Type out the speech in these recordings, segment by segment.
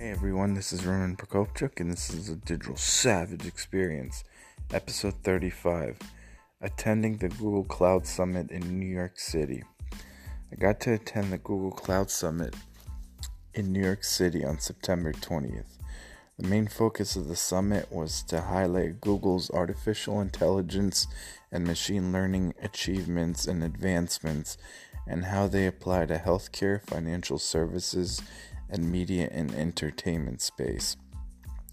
Hey everyone, this is Roman Prokopchuk, and this is a Digital Savage Experience, episode 35 Attending the Google Cloud Summit in New York City. I got to attend the Google Cloud Summit in New York City on September 20th. The main focus of the summit was to highlight Google's artificial intelligence and machine learning achievements and advancements and how they apply to healthcare, financial services, and media and entertainment space.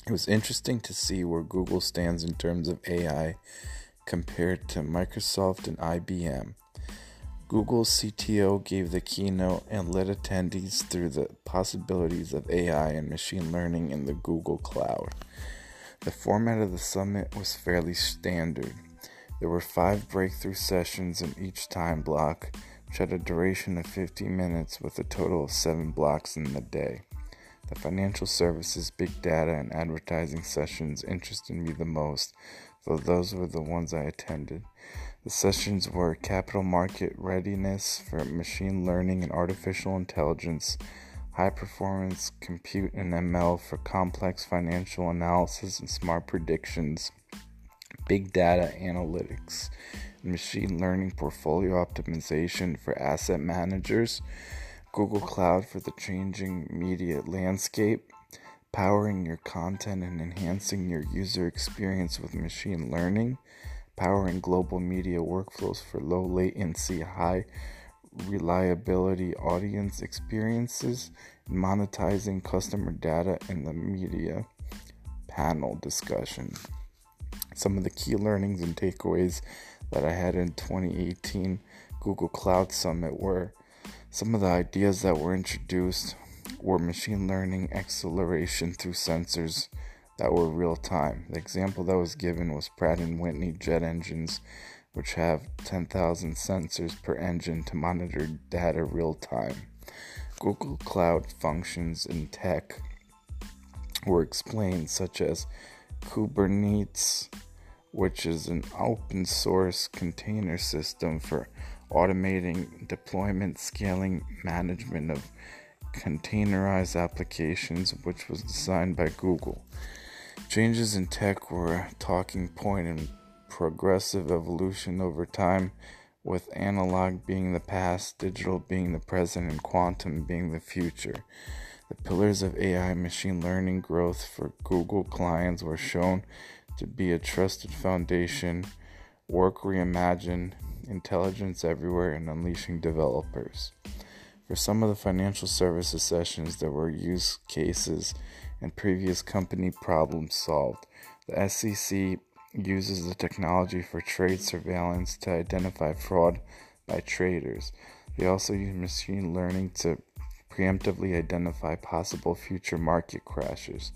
It was interesting to see where Google stands in terms of AI compared to Microsoft and IBM. Google's CTO gave the keynote and led attendees through the possibilities of AI and machine learning in the Google Cloud. The format of the summit was fairly standard. There were five breakthrough sessions in each time block which had a duration of 50 minutes with a total of seven blocks in the day. The financial services, big data, and advertising sessions interested me the most, though those were the ones I attended. The sessions were capital market readiness for machine learning and artificial intelligence, high performance compute and ML for complex financial analysis and smart predictions, big data analytics, machine learning portfolio optimization for asset managers, Google Cloud for the changing media landscape, powering your content and enhancing your user experience with machine learning, powering global media workflows for low latency, high reliability audience experiences, monetizing customer data in the media panel discussion. Some of the key learnings and takeaways that I had in 2018 Google Cloud Summit were some of the ideas that were introduced were machine learning acceleration through sensors that were real time. The example that was given was Pratt and Whitney jet engines which have 10,000 sensors per engine to monitor data real time. Google Cloud functions in tech were explained such as Kubernetes which is an open source container system for automating deployment, scaling, management of containerized applications, which was designed by Google. Changes in tech were a talking point in progressive evolution over time, with analog being the past, digital being the present, and quantum being the future. The pillars of AI machine learning growth for Google clients were shown to be a trusted foundation, work reimagined, intelligence everywhere, and unleashing developers. For some of the financial services sessions, there were use cases and previous company problems solved. The SEC uses the technology for trade surveillance to identify fraud by traders. They also use machine learning to preemptively identify possible future market crashes.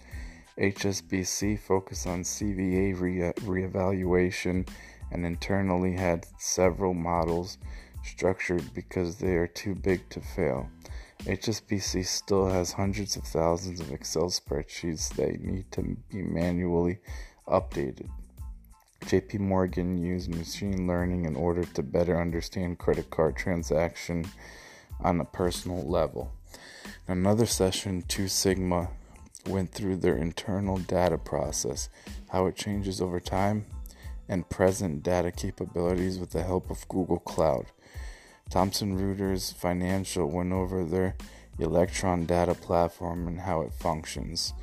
HSBC focused on CVA re- reevaluation and internally had several models structured because they are too big to fail. HSBC still has hundreds of thousands of Excel spreadsheets that need to be manually updated. JP Morgan used machine learning in order to better understand credit card transaction on a personal level. another session, Two Sigma went through their internal data process, how it changes over time, and present data capabilities with the help of Google Cloud. Thomson Reuters Financial went over their Elektron data platform and how it functions.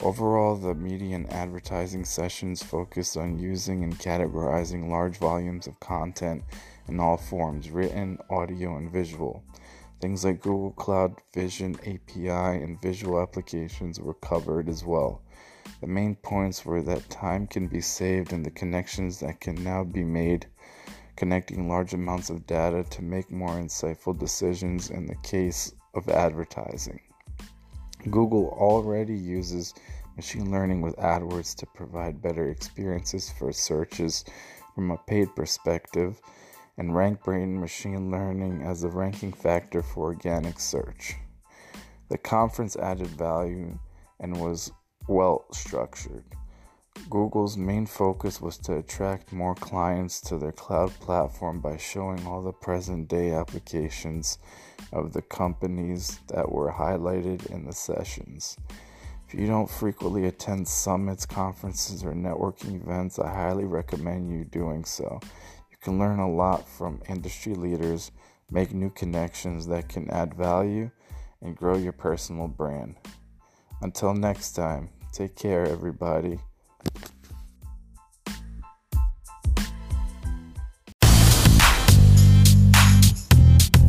Overall, the media and advertising sessions focused on using and categorizing large volumes of content in all forms written, audio, and visual. Things like Google Cloud Vision API and visual applications were covered as well. The main points were that time can be saved and the connections that can now be made connecting large amounts of data to make more insightful decisions in the case of advertising. Google already uses machine learning with AdWords to provide better experiences for searches from a paid perspective, and RankBrain machine learning as a ranking factor for organic search. The conference added value and was well structured. Google's main focus was to attract more clients to their cloud platform by showing all the present day applications of the companies that were highlighted in the sessions. If you don't frequently attend summits, conferences, or networking events, I highly recommend you doing so. You can learn a lot from industry leaders, make new connections that can add value, and grow your personal brand. Until next time, take care, everybody.